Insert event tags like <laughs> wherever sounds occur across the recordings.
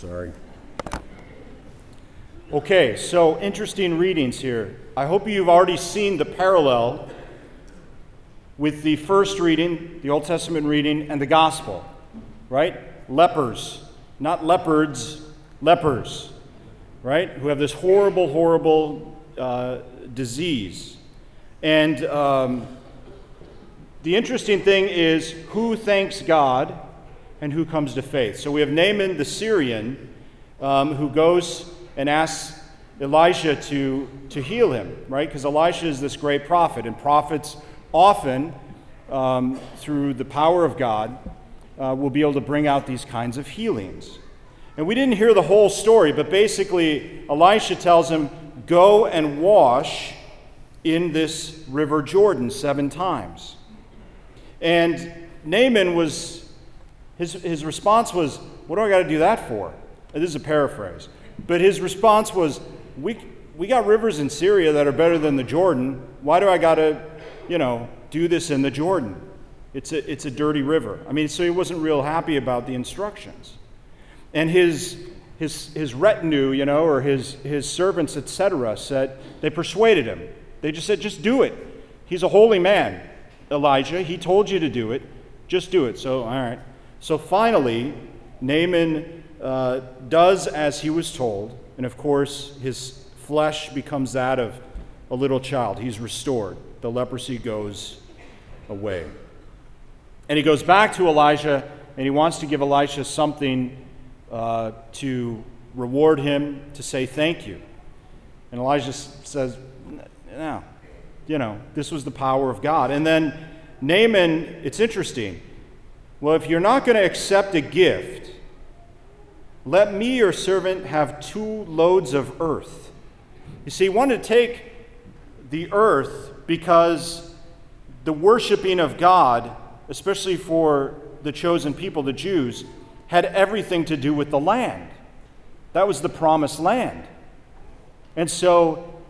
Sorry. Okay, so interesting readings here. I hope you've already seen the parallel with the first reading, the Old Testament reading, and the gospel, right? Lepers, not leopards, lepers, right? Who have this horrible, horrible uh, disease. And um, the interesting thing is who thanks God and who comes to faith. So we have Naaman the Syrian um, who goes and asks Elisha to, to heal him, right? Because Elisha is this great prophet, and prophets often, um, through the power of God, uh, will be able to bring out these kinds of healings. And we didn't hear the whole story, but basically, Elisha tells him, Go and wash in this river Jordan seven times. And Naaman was, his, his response was, What do I got to do that for? This is a paraphrase. But his response was, we, we got rivers in Syria that are better than the Jordan. Why do I got to, you know, do this in the Jordan? It's a, it's a dirty river. I mean, so he wasn't real happy about the instructions. And his, his, his retinue, you know, or his, his servants, etc., said, they persuaded him. They just said, just do it. He's a holy man, Elijah. He told you to do it. Just do it. So, all right. So finally, Naaman uh, does as he was told, and of course, his flesh becomes that of a little child. He's restored. The leprosy goes away. And he goes back to Elijah, and he wants to give Elisha something uh, to reward him, to say thank you. And Elijah says, No, you know, this was the power of God. And then Naaman, it's interesting. Well, if you're not going to accept a gift, let me, your servant, have two loads of earth. You see, he wanted to take the earth because the worshiping of God, especially for the chosen people, the Jews, had everything to do with the land. That was the promised land. And so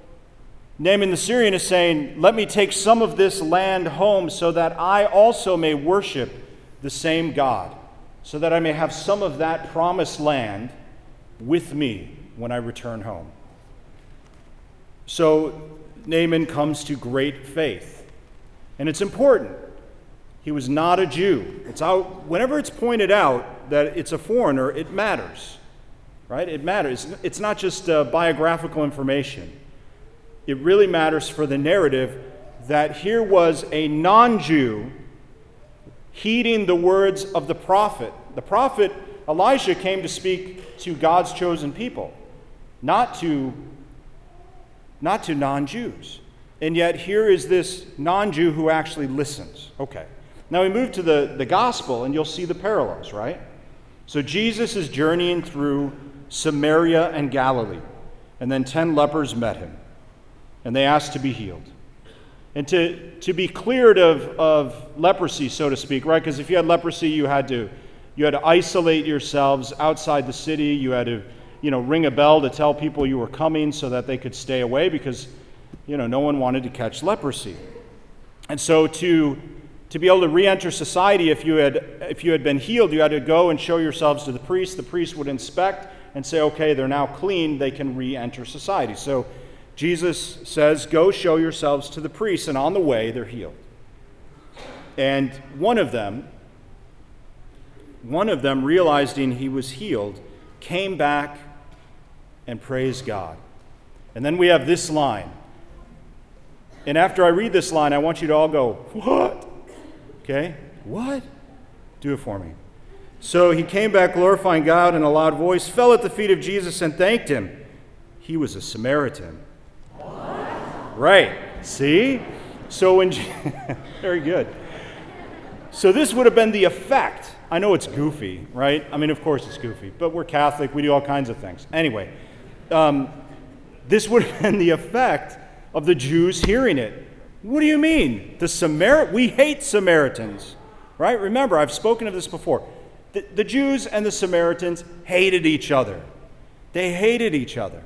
Naaman the Syrian is saying, Let me take some of this land home so that I also may worship the same God so that I may have some of that promised land with me when I return home. So Naaman comes to great faith. And it's important. He was not a Jew. It's out, whenever it's pointed out that it's a foreigner, it matters. Right? It matters. It's not just uh, biographical information. It really matters for the narrative that here was a non Jew heeding the words of the prophet. The prophet Elijah came to speak to God's chosen people, not to, not to non Jews. And yet, here is this non Jew who actually listens. Okay. Now we move to the, the gospel, and you'll see the parallels, right? So Jesus is journeying through Samaria and Galilee, and then 10 lepers met him, and they asked to be healed and to, to be cleared of, of leprosy, so to speak, right? Because if you had leprosy, you had to you had to isolate yourselves outside the city. You had to, you know, ring a bell to tell people you were coming so that they could stay away because, you know, no one wanted to catch leprosy. And so to to be able to re-enter society if you had if you had been healed, you had to go and show yourselves to the priest. The priest would inspect and say, okay, they're now clean, they can re-enter society. So Jesus says, Go show yourselves to the priests, and on the way they're healed. And one of them, one of them, realizing he was healed, came back and praised God. And then we have this line. And after I read this line, I want you to all go, What? Okay? What? Do it for me. So he came back glorifying God in a loud voice, fell at the feet of Jesus, and thanked him. He was a Samaritan. Right. See? So when. <laughs> very good. So this would have been the effect. I know it's goofy, right? I mean, of course it's goofy, but we're Catholic, we do all kinds of things. Anyway, um, this would have been the effect of the Jews hearing it. What do you mean? The Samar- we hate Samaritans, right? Remember, I've spoken of this before. The, the Jews and the Samaritans hated each other. They hated each other.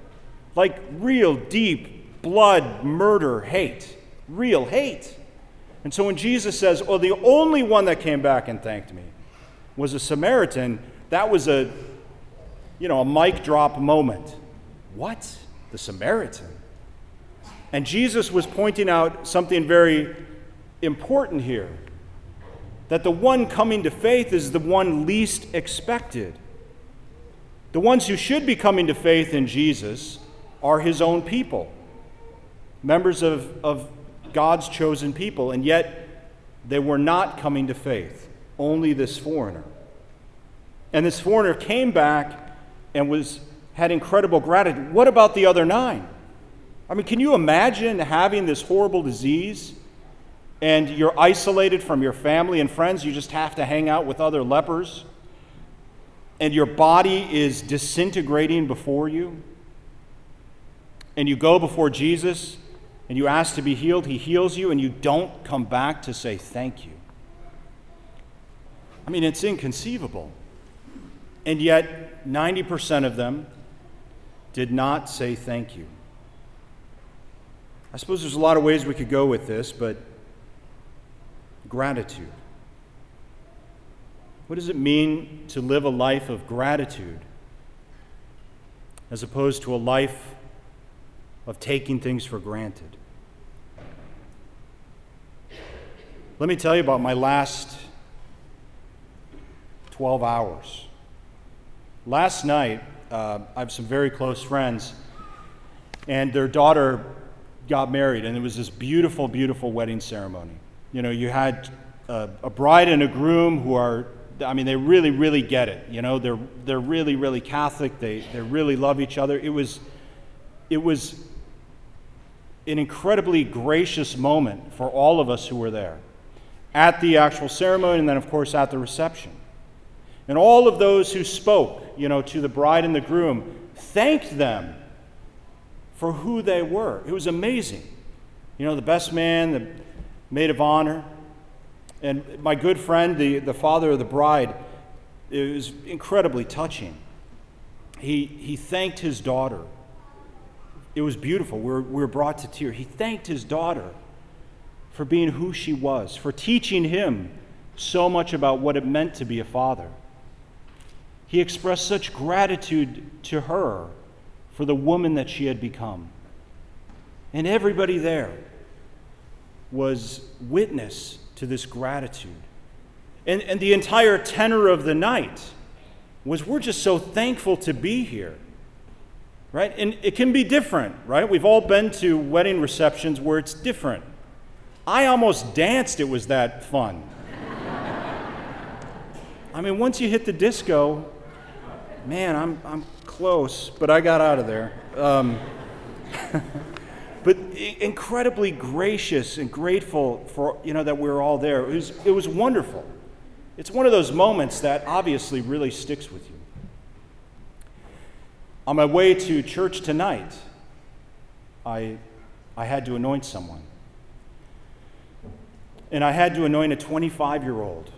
Like real deep blood, murder, hate, real hate. And so when Jesus says, Oh, the only one that came back and thanked me was a Samaritan, that was a you know, a mic drop moment. What? The Samaritan. And Jesus was pointing out something very important here that the one coming to faith is the one least expected. The ones who should be coming to faith in Jesus are his own people, members of, of God's chosen people, and yet they were not coming to faith, only this foreigner. And this foreigner came back and was, had incredible gratitude. What about the other nine? I mean, can you imagine having this horrible disease and you're isolated from your family and friends? You just have to hang out with other lepers and your body is disintegrating before you? And you go before Jesus and you ask to be healed, He heals you, and you don't come back to say thank you. I mean, it's inconceivable. And yet, 90% of them did not say thank you. I suppose there's a lot of ways we could go with this, but gratitude. What does it mean to live a life of gratitude as opposed to a life of taking things for granted? Let me tell you about my last 12 hours. Last night, uh, I have some very close friends, and their daughter got married, and it was this beautiful, beautiful wedding ceremony. You know, you had a, a bride and a groom who are I mean, they really, really get it. You know, they're, they're really, really Catholic. They, they really love each other. It was, it was an incredibly gracious moment for all of us who were there at the actual ceremony and then, of course, at the reception. And all of those who spoke, you know, to the bride and the groom thanked them for who they were. It was amazing. You know, the best man, the maid of honor, and my good friend, the, the father of the bride, it was incredibly touching. He, he thanked his daughter. It was beautiful. We were, we were brought to tears. He thanked his daughter for being who she was, for teaching him so much about what it meant to be a father. He expressed such gratitude to her for the woman that she had become. And everybody there was witness to this gratitude. And, and the entire tenor of the night was we're just so thankful to be here. Right? And it can be different, right? We've all been to wedding receptions where it's different. I almost danced, it was that fun. I mean, once you hit the disco, man, I'm, I'm close, but I got out of there. Um, <laughs> but incredibly gracious and grateful for you know that we were all there. It was, it was wonderful. It's one of those moments that obviously really sticks with you. On my way to church tonight, I, I had to anoint someone. And I had to anoint a 25 year old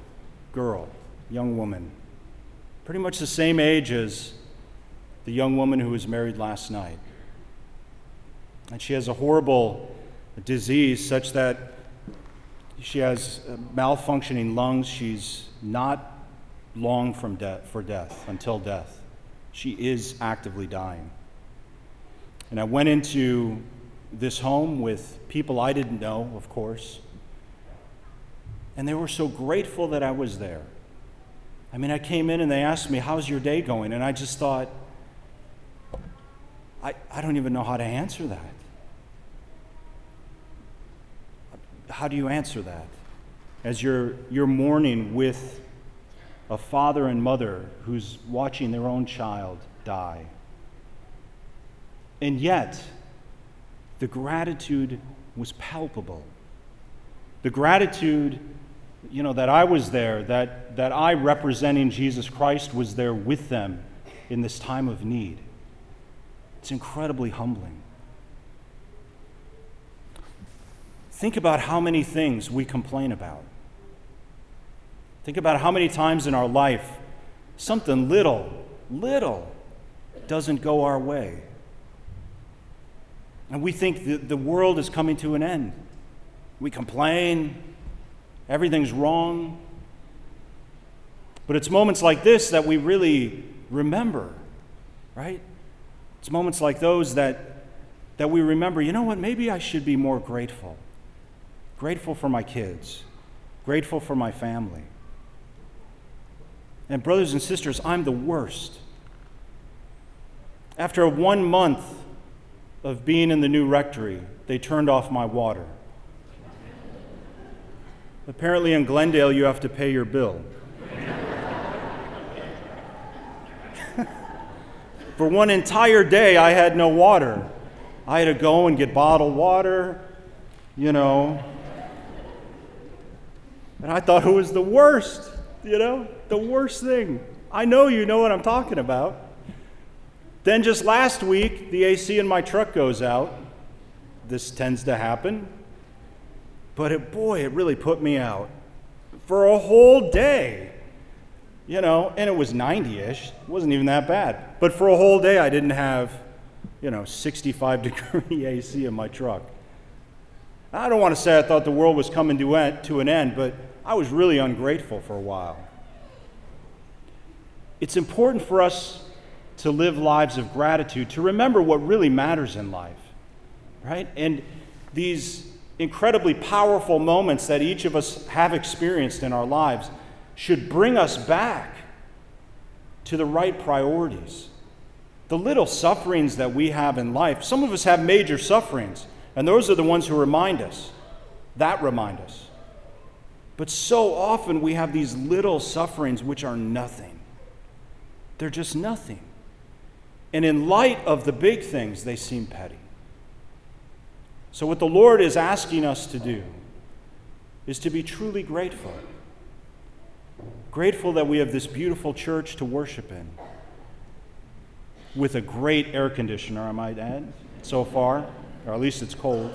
girl, young woman, pretty much the same age as the young woman who was married last night. And she has a horrible disease such that she has malfunctioning lungs. She's not long from death, for death, until death. She is actively dying. And I went into this home with people I didn't know, of course. And they were so grateful that I was there. I mean, I came in and they asked me, How's your day going? And I just thought, I, I don't even know how to answer that. How do you answer that? As you're, you're mourning with a father and mother who's watching their own child die. And yet, the gratitude was palpable. The gratitude, you know, that I was there, that, that I, representing Jesus Christ, was there with them in this time of need. It's incredibly humbling. Think about how many things we complain about. Think about how many times in our life something little, little doesn't go our way. And we think that the world is coming to an end. We complain, everything's wrong. But it's moments like this that we really remember right? It's moments like those that, that we remember, you know what, maybe I should be more grateful. Grateful for my kids, grateful for my family. And, brothers and sisters, I'm the worst. After one month of being in the new rectory, they turned off my water. Apparently, in Glendale, you have to pay your bill. <laughs> For one entire day, I had no water. I had to go and get bottled water, you know. And I thought it was the worst, you know, the worst thing. I know you know what I'm talking about. Then just last week, the AC in my truck goes out. This tends to happen. But it, boy, it really put me out for a whole day. You know, and it was 90 ish. It wasn't even that bad. But for a whole day, I didn't have, you know, 65 <laughs> degree AC in my truck. I don't want to say I thought the world was coming to, to an end, but I was really ungrateful for a while. It's important for us to live lives of gratitude, to remember what really matters in life, right? And these incredibly powerful moments that each of us have experienced in our lives should bring us back to the right priorities. The little sufferings that we have in life, some of us have major sufferings, and those are the ones who remind us, that remind us. But so often we have these little sufferings which are nothing. They're just nothing. And in light of the big things, they seem petty. So, what the Lord is asking us to do is to be truly grateful. Grateful that we have this beautiful church to worship in with a great air conditioner, I might add, so far, or at least it's cold.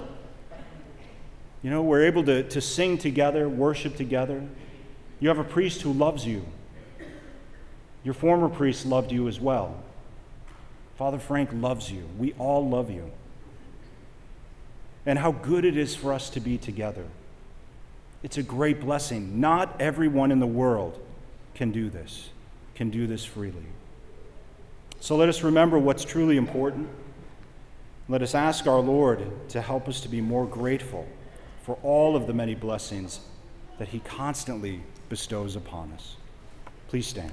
You know, we're able to, to sing together, worship together. You have a priest who loves you. Your former priest loved you as well. Father Frank loves you. We all love you. And how good it is for us to be together. It's a great blessing. Not everyone in the world can do this, can do this freely. So let us remember what's truly important. Let us ask our Lord to help us to be more grateful for all of the many blessings that He constantly bestows upon us. Please stand.